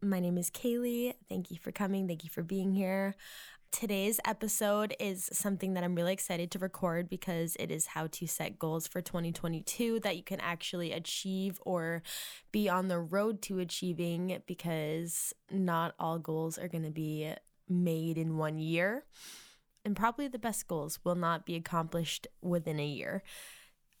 My name is Kaylee. Thank you for coming. Thank you for being here. Today's episode is something that I'm really excited to record because it is how to set goals for 2022 that you can actually achieve or be on the road to achieving because not all goals are going to be made in one year. And probably the best goals will not be accomplished within a year.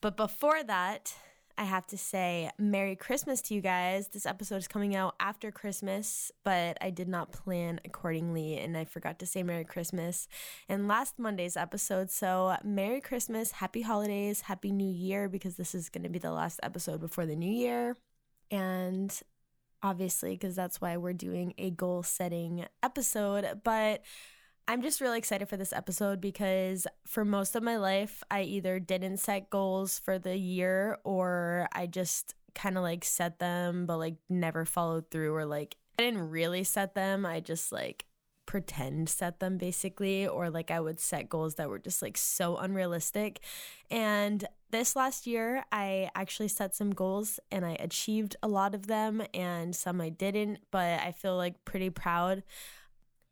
But before that, I have to say Merry Christmas to you guys. This episode is coming out after Christmas, but I did not plan accordingly and I forgot to say Merry Christmas in last Monday's episode. So, Merry Christmas, Happy Holidays, Happy New Year, because this is going to be the last episode before the new year. And obviously, because that's why we're doing a goal setting episode. But I'm just really excited for this episode because for most of my life, I either didn't set goals for the year or I just kind of like set them, but like never followed through, or like I didn't really set them. I just like pretend set them basically, or like I would set goals that were just like so unrealistic. And this last year, I actually set some goals and I achieved a lot of them, and some I didn't, but I feel like pretty proud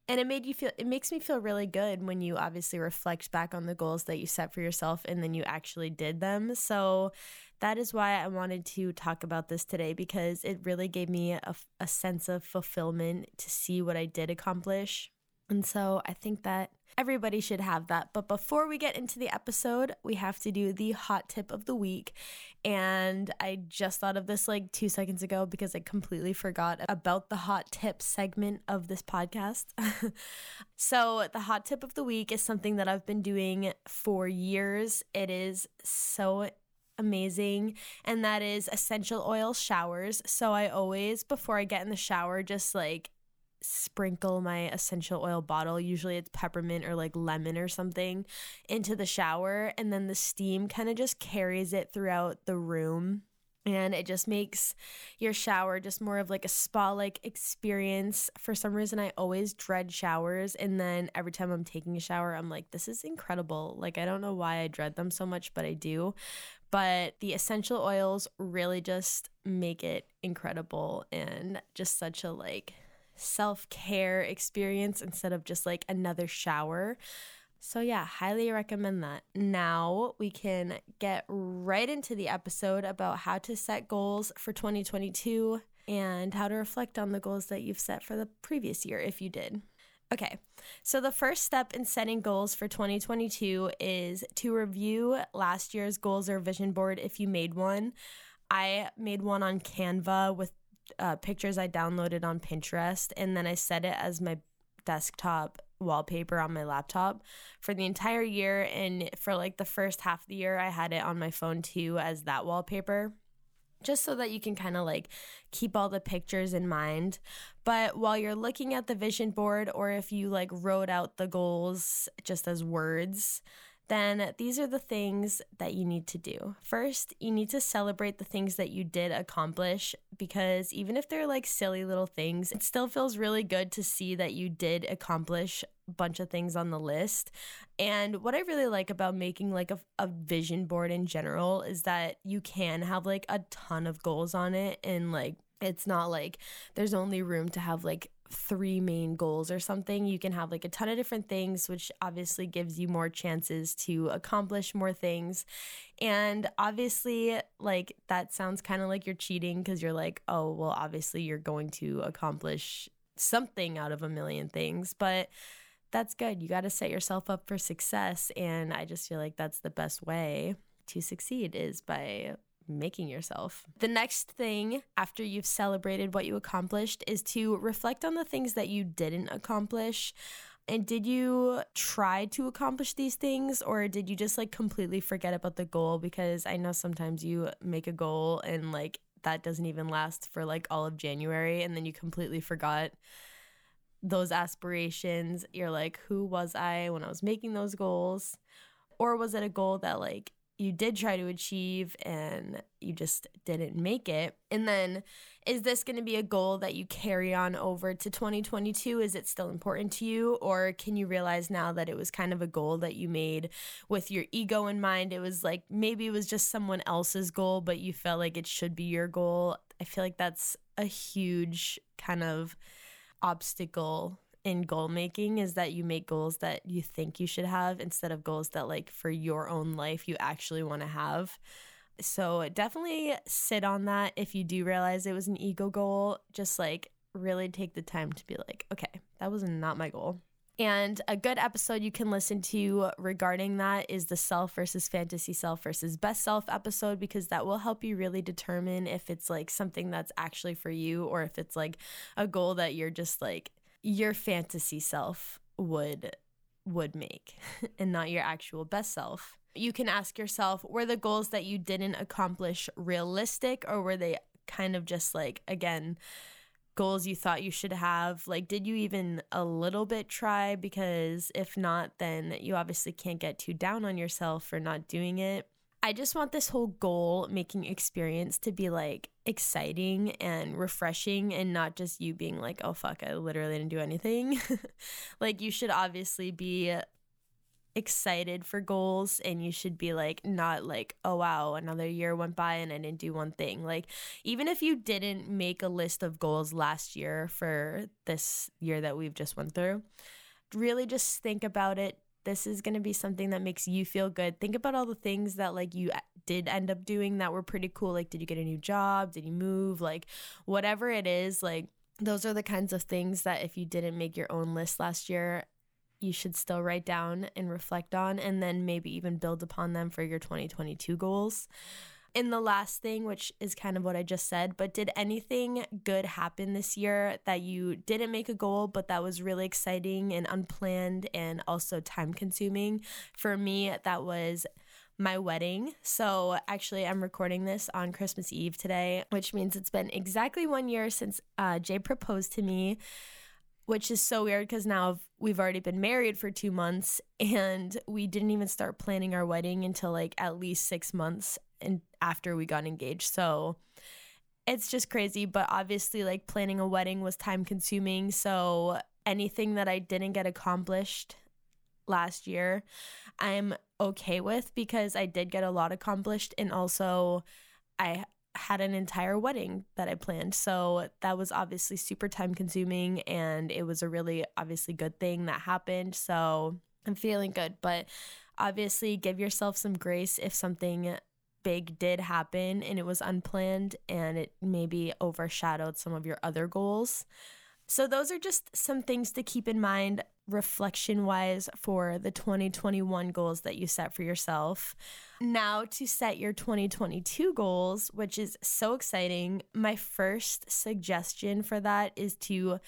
and it made you feel it makes me feel really good when you obviously reflect back on the goals that you set for yourself and then you actually did them. So that is why i wanted to talk about this today because it really gave me a, a sense of fulfillment to see what i did accomplish and so I think that everybody should have that. But before we get into the episode, we have to do the hot tip of the week. And I just thought of this like two seconds ago because I completely forgot about the hot tip segment of this podcast. so, the hot tip of the week is something that I've been doing for years. It is so amazing and that is essential oil showers so i always before i get in the shower just like sprinkle my essential oil bottle, usually it's peppermint or like lemon or something, into the shower. And then the steam kind of just carries it throughout the room. And it just makes your shower just more of like a spa like experience. For some reason, I always dread showers. And then every time I'm taking a shower, I'm like, this is incredible. Like, I don't know why I dread them so much, but I do. But the essential oils really just make it incredible and just such a like self care experience instead of just like another shower. So, yeah, highly recommend that. Now we can get right into the episode about how to set goals for 2022 and how to reflect on the goals that you've set for the previous year if you did. Okay, so the first step in setting goals for 2022 is to review last year's goals or vision board if you made one. I made one on Canva with uh, pictures I downloaded on Pinterest, and then I set it as my desktop wallpaper on my laptop for the entire year. And for like the first half of the year, I had it on my phone too as that wallpaper just so that you can kind of like keep all the pictures in mind. But while you're looking at the vision board, or if you like wrote out the goals just as words, then these are the things that you need to do. First, you need to celebrate the things that you did accomplish because even if they're like silly little things, it still feels really good to see that you did accomplish a bunch of things on the list. And what I really like about making like a, a vision board in general is that you can have like a ton of goals on it and like it's not like there's only room to have like three main goals or something. You can have like a ton of different things, which obviously gives you more chances to accomplish more things. And obviously, like that sounds kind of like you're cheating because you're like, oh, well, obviously you're going to accomplish something out of a million things. But that's good. You got to set yourself up for success. And I just feel like that's the best way to succeed is by making yourself. The next thing after you've celebrated what you accomplished is to reflect on the things that you didn't accomplish. And did you try to accomplish these things or did you just like completely forget about the goal? Because I know sometimes you make a goal and like that doesn't even last for like all of January and then you completely forgot those aspirations, you're like, who was I when I was making those goals? Or was it a goal that like you did try to achieve and you just didn't make it? And then is this going to be a goal that you carry on over to 2022? Is it still important to you? Or can you realize now that it was kind of a goal that you made with your ego in mind? It was like maybe it was just someone else's goal, but you felt like it should be your goal. I feel like that's a huge kind of obstacle in goal making is that you make goals that you think you should have instead of goals that like for your own life you actually want to have. So definitely sit on that if you do realize it was an ego goal. Just like really take the time to be like, okay, that was not my goal. And a good episode you can listen to regarding that is the self versus fantasy self versus best self episode because that will help you really determine if it's like something that's actually for you or if it's like a goal that you're just like your fantasy self would would make and not your actual best self. You can ask yourself were the goals that you didn't accomplish realistic or were they kind of just like again goals you thought you should have? Like did you even a little bit try because if not then you obviously can't get too down on yourself for not doing it. I just want this whole goal making experience to be like exciting and refreshing and not just you being like, oh fuck, I literally didn't do anything. like, you should obviously be excited for goals and you should be like not like oh wow another year went by and I didn't do one thing like even if you didn't make a list of goals last year for this year that we've just went through really just think about it this is going to be something that makes you feel good. Think about all the things that like you uh, did end up doing that were pretty cool. Like did you get a new job? Did you move? Like whatever it is, like those are the kinds of things that if you didn't make your own list last year, you should still write down and reflect on and then maybe even build upon them for your 2022 goals in the last thing, which is kind of what I just said, but did anything good happen this year that you didn't make a goal, but that was really exciting and unplanned and also time consuming? For me, that was my wedding. So, actually, I'm recording this on Christmas Eve today, which means it's been exactly one year since uh, Jay proposed to me which is so weird because now we've already been married for two months and we didn't even start planning our wedding until like at least six months and after we got engaged. So it's just crazy. But obviously, like planning a wedding was time consuming. So anything that I didn't get accomplished last year, I'm okay with because I did get a lot accomplished. And also, I had an entire wedding that I planned. So that was obviously super time consuming and it was a really obviously good thing that happened. So I'm feeling good, but obviously give yourself some grace if something big did happen and it was unplanned and it maybe overshadowed some of your other goals. So, those are just some things to keep in mind reflection wise for the 2021 goals that you set for yourself. Now, to set your 2022 goals, which is so exciting, my first suggestion for that is to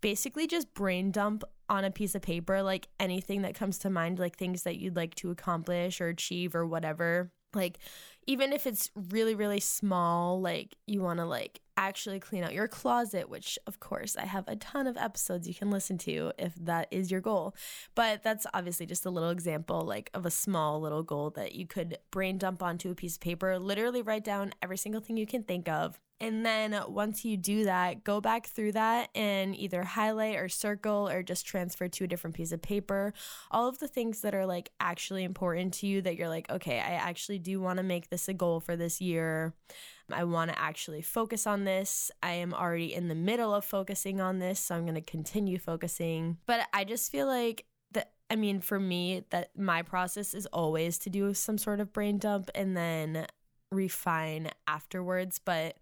basically just brain dump on a piece of paper, like anything that comes to mind, like things that you'd like to accomplish or achieve or whatever. Like, even if it's really, really small, like you want to like actually clean out your closet, which of course I have a ton of episodes you can listen to if that is your goal. But that's obviously just a little example like of a small little goal that you could brain dump onto a piece of paper, literally write down every single thing you can think of and then once you do that, go back through that and either highlight or circle or just transfer to a different piece of paper. All of the things that are like actually important to you that you're like, okay, I actually do want to make this a goal for this year. I want to actually focus on this. I am already in the middle of focusing on this, so I'm going to continue focusing. But I just feel like that, I mean, for me, that my process is always to do some sort of brain dump and then refine afterwards, but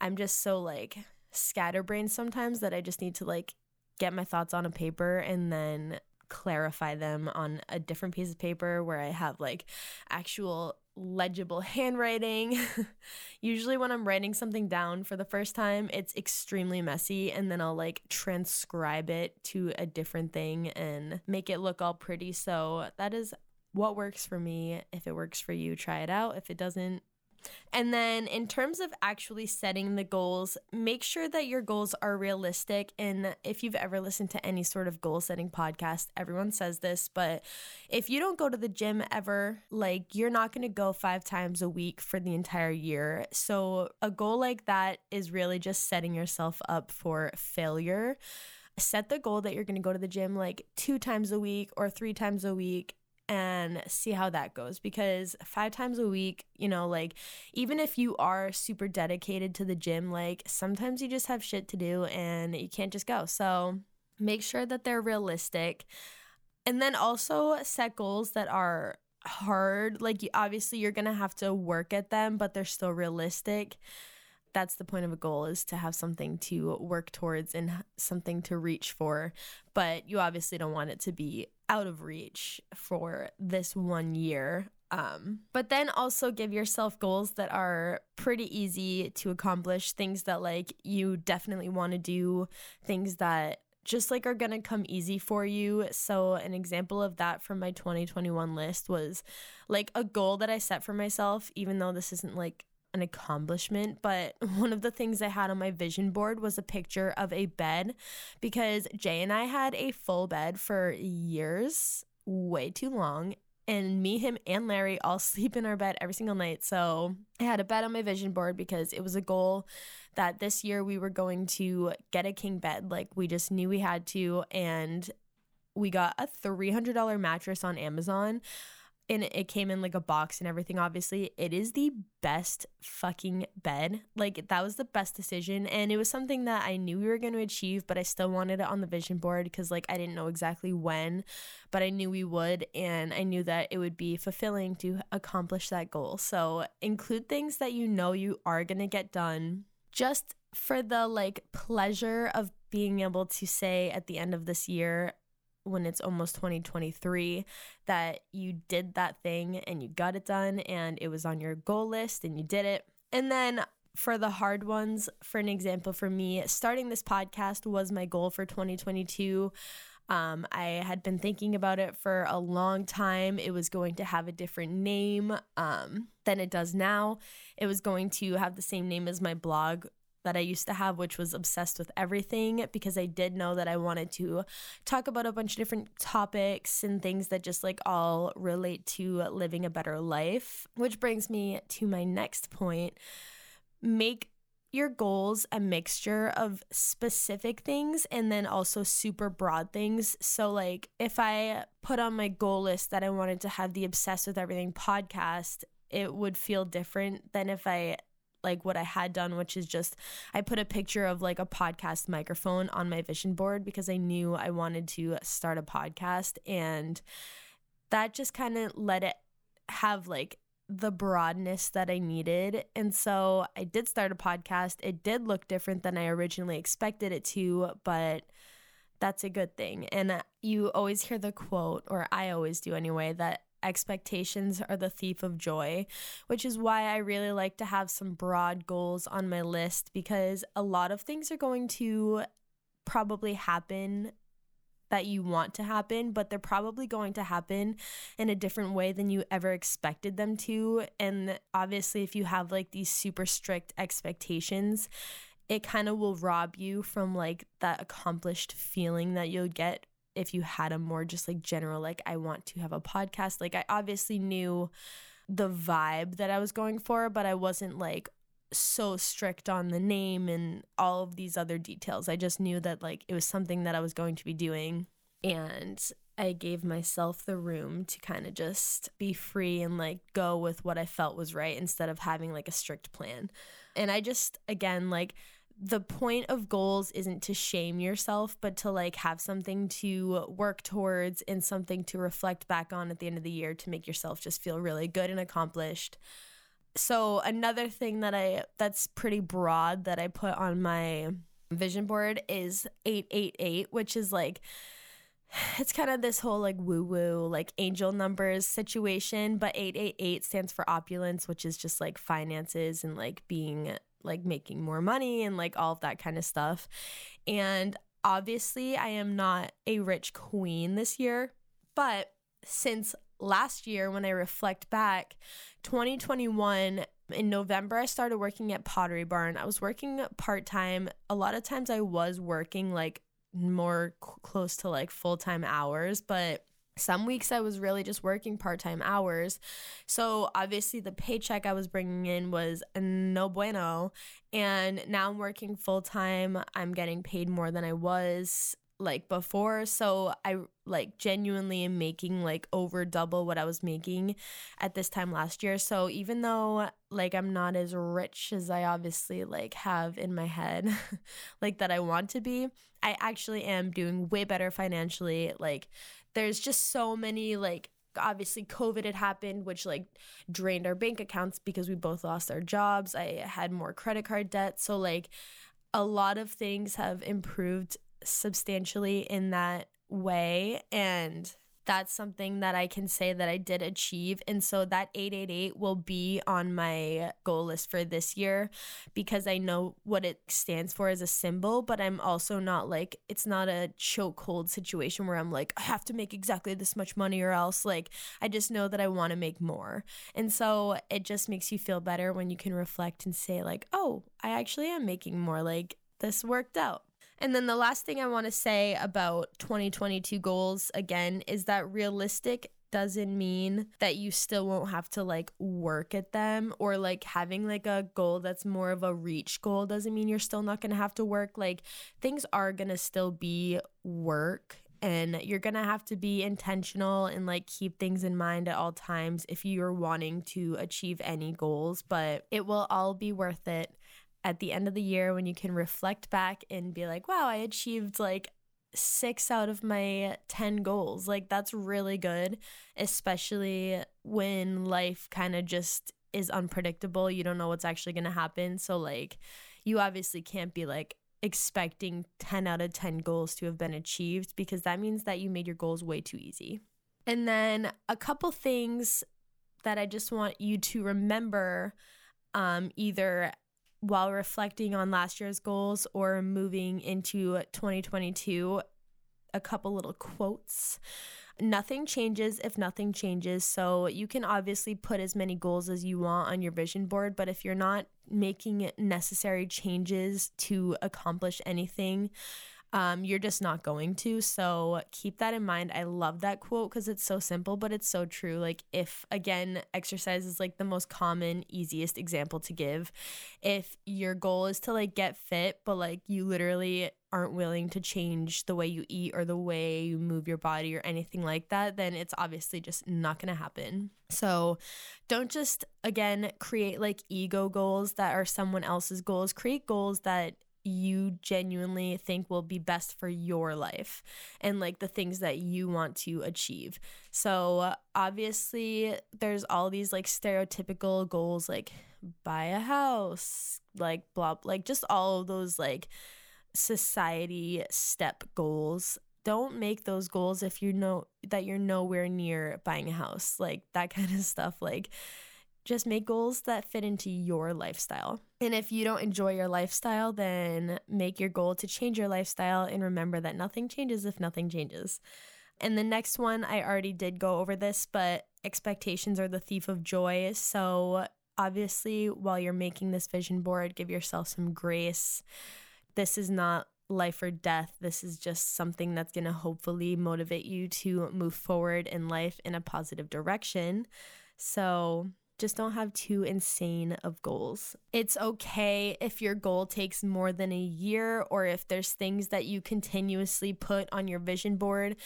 I'm just so like scatterbrained sometimes that I just need to like get my thoughts on a paper and then clarify them on a different piece of paper where I have like actual legible handwriting. Usually, when I'm writing something down for the first time, it's extremely messy, and then I'll like transcribe it to a different thing and make it look all pretty. So, that is what works for me. If it works for you, try it out. If it doesn't, And then, in terms of actually setting the goals, make sure that your goals are realistic. And if you've ever listened to any sort of goal setting podcast, everyone says this, but if you don't go to the gym ever, like you're not going to go five times a week for the entire year. So, a goal like that is really just setting yourself up for failure set the goal that you're going to go to the gym like two times a week or three times a week and see how that goes because five times a week, you know, like even if you are super dedicated to the gym, like sometimes you just have shit to do and you can't just go. So make sure that they're realistic. And then also set goals that are hard. Like obviously you're going to have to work at them, but they're still realistic that's the point of a goal is to have something to work towards and something to reach for but you obviously don't want it to be out of reach for this one year um, but then also give yourself goals that are pretty easy to accomplish things that like you definitely want to do things that just like are gonna come easy for you. So, an example of that from my 2021 list was like a goal that I set for myself, even though this isn't like an accomplishment, but one of the things I had on my vision board was a picture of a bed because Jay and I had a full bed for years, way too long. And me, him, and Larry all sleep in our bed every single night. So I had a bed on my vision board because it was a goal that this year we were going to get a king bed. Like we just knew we had to. And we got a $300 mattress on Amazon and it came in like a box and everything obviously it is the best fucking bed. Like that was the best decision and it was something that i knew we were going to achieve but i still wanted it on the vision board because like i didn't know exactly when but i knew we would and i knew that it would be fulfilling to accomplish that goal. So include things that you know you are going to get done just for the like pleasure of being able to say at the end of this year when it's almost 2023 that you did that thing and you got it done and it was on your goal list and you did it. And then for the hard ones, for an example, for me, starting this podcast was my goal for 2022. Um, I had been thinking about it for a long time. It was going to have a different name um, than it does now. It was going to have the same name as my blog, that I used to have, which was obsessed with everything, because I did know that I wanted to talk about a bunch of different topics and things that just like all relate to living a better life. Which brings me to my next point make your goals a mixture of specific things and then also super broad things. So, like, if I put on my goal list that I wanted to have the Obsessed with Everything podcast, it would feel different than if I like what I had done, which is just I put a picture of like a podcast microphone on my vision board because I knew I wanted to start a podcast. And that just kind of let it have like the broadness that I needed. And so I did start a podcast. It did look different than I originally expected it to, but that's a good thing. And uh, you always hear the quote, or I always do anyway, that expectations are the thief of joy, which is why I really like to have some broad goals on my list because a lot of things are going to probably happen that you want to happen, but they're probably going to happen in a different way than you ever expected them to. And obviously, if you have like these super strict expectations, it kind of will rob you from like that accomplished feeling that you'll get if you had a more just like general like I want to have a podcast. Like I obviously knew the vibe that I was going for, but I wasn't like so strict on the name and all of these other details. I just knew that like it was something that I was going to be doing and I gave myself the room to kind of just be free and like go with what I felt was right instead of having like a strict plan. And I just again like the point of goals isn't to shame yourself, but to like have something to work towards and something to reflect back on at the end of the year to make yourself just feel really good and accomplished. So another thing that I that's pretty broad that I put on my vision board is 888, which is like it's kind of this whole like woo woo, like angel numbers situation, but 888 stands for opulence, which is just like finances and like being like making more money and like all of that kind of stuff. And obviously, I am not a rich queen this year, but since last year, when I reflect back, 2021 In November, I started working at Pottery Barn. I was working part time. A lot of times I was working like more close to like full time hours, but some weeks I was really just working part time hours. So obviously, the paycheck I was bringing in was no bueno. And now I'm working full time. I'm getting paid more than I was like before. So I like genuinely am making like over double what I was making at this time last year. So even though like I'm not as rich as I obviously like have in my head, like that I want to be, I actually am doing way better financially. Like there's just so many like obviously covid had happened which like drained our bank accounts because we both lost our jobs. I had more credit card debt. So like a lot of things have improved substantially in that way. And that's something that I can say that I did achieve. And so that 888 will be on my goal list for this year because I know what it stands for as a symbol, but I'm also not like, it's not a chokehold situation where I'm like, I have to make exactly this much money or else. Like, I just know that I want to make more. And so it just makes you feel better when you can reflect and say, like, oh, I actually am making more. Like, this worked out. And then the last thing I want to say about 2022 goals again is that realistic doesn't mean that you still won't have to like work at them or like having like a goal that's more of a reach goal doesn't mean you're still not going to have to work. Like things are going to still be work and you're going to have to be intentional and like keep things in mind at all times if you're wanting to achieve any goals, but it will all be worth it at the end of the year when you can reflect back and be like, wow, I achieved like six out of my 10 goals. Like, that's really good, especially when life kind of just is unpredictable. You don't know what's actually going to happen. So, like, you obviously can't be like, expecting 10 out of 10 goals to have been achieved because that means that you made your goals way too easy. And then a couple things that I just want you to remember um, either while reflecting on last year's goals or moving into 2022 a couple little quotes. Nothing changes if nothing changes. So you can obviously put as many goals as you want on your vision board, but if you're not making necessary changes to accomplish anything, um, you're just not going to. So keep that in mind. I love that quote because it's so simple, but it's so true. Like, if again, exercise is like the most common, easiest example to give. If your goal is to like get fit, but like you literally aren't willing to change the way you eat or the way you move your body or anything like that, then it's obviously just not going to happen. So don't just, again, create like ego goals that are someone else's goals. Create goals that you genuinely think will be best for your life and like the things that you want to achieve. So, obviously, there's all these like stereotypical goals like buy a house, like blah, like just all of those like society step goals. Don't make those goals if you know that you're nowhere near buying a house, like that kind of stuff. Like, just make goals that fit into your lifestyle. And if you don't enjoy your lifestyle, then make your goal to change your lifestyle and remember that nothing changes if nothing changes. And the next one, I already did go over this, but expectations are the thief of joy. So, obviously, while you're making this vision board, give yourself some grace. This is not life or death. This is just something that's going to hopefully motivate you to move forward in life in a positive direction. So, just don't have too insane of goals. It's okay if your goal takes more than a year or if there's things that you continuously put on your vision board.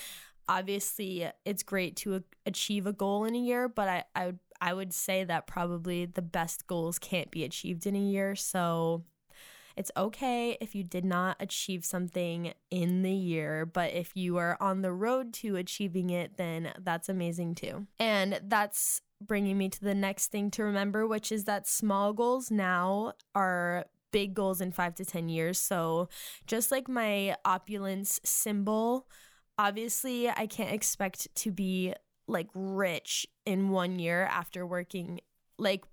Obviously, it's great to achieve a goal in a year, but I, I would I would say that probably the best goals can't be achieved in a year. So it's okay if you did not achieve something in the year, but if you are on the road to achieving it, then that's amazing too. And that's bringing me to the next thing to remember, which is that small goals now are big goals in five to 10 years. So, just like my opulence symbol, obviously, I can't expect to be like rich in one year after working like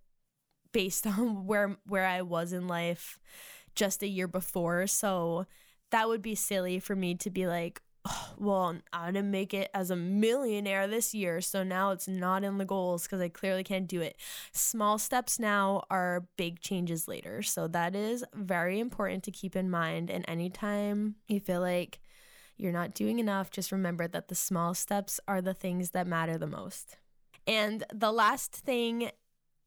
based on where where I was in life just a year before. So that would be silly for me to be like, oh, well, I didn't make it as a millionaire this year, so now it's not in the goals because I clearly can't do it. Small steps now are big changes later. So that is very important to keep in mind. And anytime you feel like you're not doing enough, just remember that the small steps are the things that matter the most. And the last thing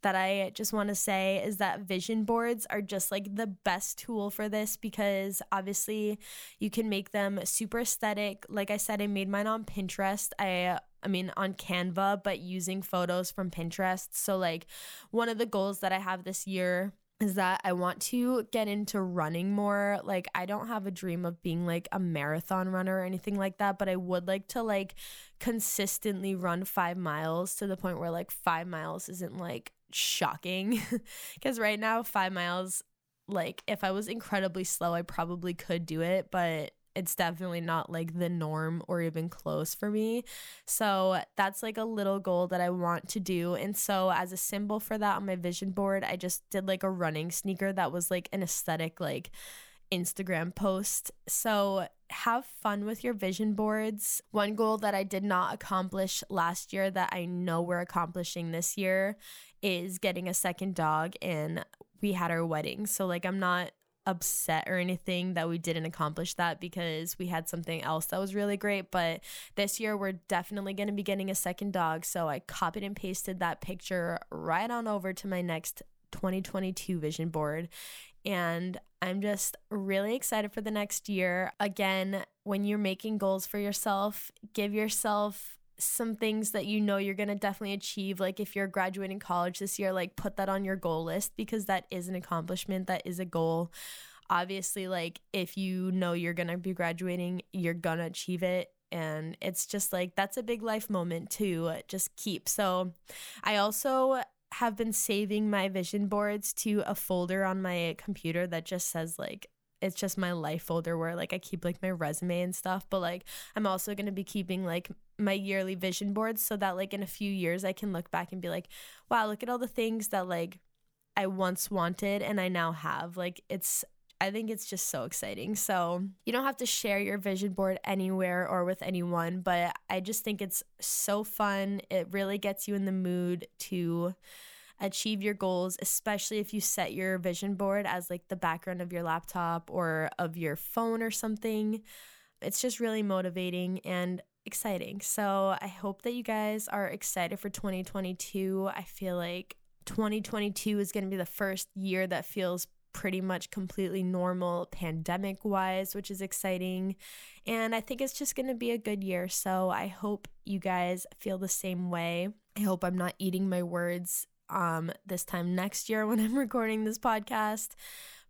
that I just want to say is that vision boards are just like the best tool for this because obviously you can make them super aesthetic. Like I said, I made mine on Pinterest. I I mean on Canva, but using photos from Pinterest. So like one of the goals that I have this year is that I want to get into running more. Like I don't have a dream of being like a marathon runner or anything like that, but I would like to like consistently run 5 miles to the point where like 5 miles isn't like shocking because right now, five miles, like if I was incredibly slow, I probably could do it, but it's definitely not like the norm or even close for me. So that's like a little goal that I want to do. And so, as a symbol for that on my vision board, I just did like a running sneaker that was like an aesthetic, like Instagram post. So have fun with your vision boards. One goal that I did not accomplish last year that I know we're accomplishing this year is getting a second dog and we had our wedding. So like I'm not upset or anything that we didn't accomplish that because we had something else that was really great. But this year, we're definitely going to be getting a second dog. So I copied and pasted that picture right on over to my next 2022 vision board. And I'm just really excited for the next year. Again, when you're making goals for yourself, give yourself some things that you know you're going to definitely achieve. Like if you're graduating college this year, like put that on your goal list because that is an accomplishment, that is a goal. Obviously, like if you know you're going to be graduating, you're going to achieve it and it's just like that's a big life moment to just keep. So, I also have been saving my vision boards to a folder on my computer that just says like it's just my life folder where like I keep like my resume and stuff, but like I'm also going to be keeping like my yearly vision boards so that like in a few years I can look back and be like, wow, look at all the things that like I once wanted and I now have. Like it's I think it's just so exciting. So, you don't have to share your vision board anywhere or with anyone, but I just think it's so fun. It really gets you in the mood to achieve your goals, especially if you set your vision board as like the background of your laptop or of your phone or something. It's just really motivating and exciting. So, I hope that you guys are excited for 2022. I feel like 2022 is going to be the first year that feels pretty much completely normal pandemic wise, which is exciting. And I think it's just going to be a good year. So I hope you guys feel the same way. I hope I'm not eating my words um this time next year when I'm recording this podcast.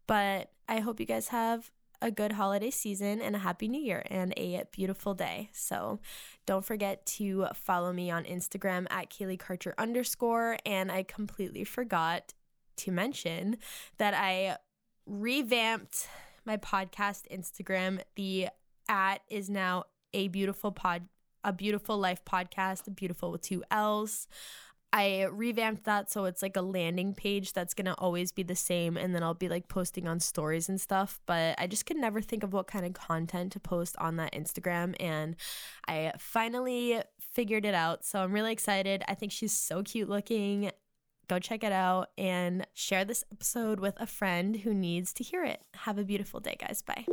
But I hope you guys have a good holiday season and a happy new year and a beautiful day. So don't forget to follow me on Instagram at Kaylee Karcher underscore. And I completely forgot to mention that I revamped my podcast Instagram. The at is now a beautiful pod, a beautiful life podcast, beautiful with two L's. I revamped that so it's like a landing page that's gonna always be the same, and then I'll be like posting on stories and stuff. But I just could never think of what kind of content to post on that Instagram, and I finally figured it out. So I'm really excited. I think she's so cute looking go check it out and share this episode with a friend who needs to hear it. Have a beautiful day, guys. Bye.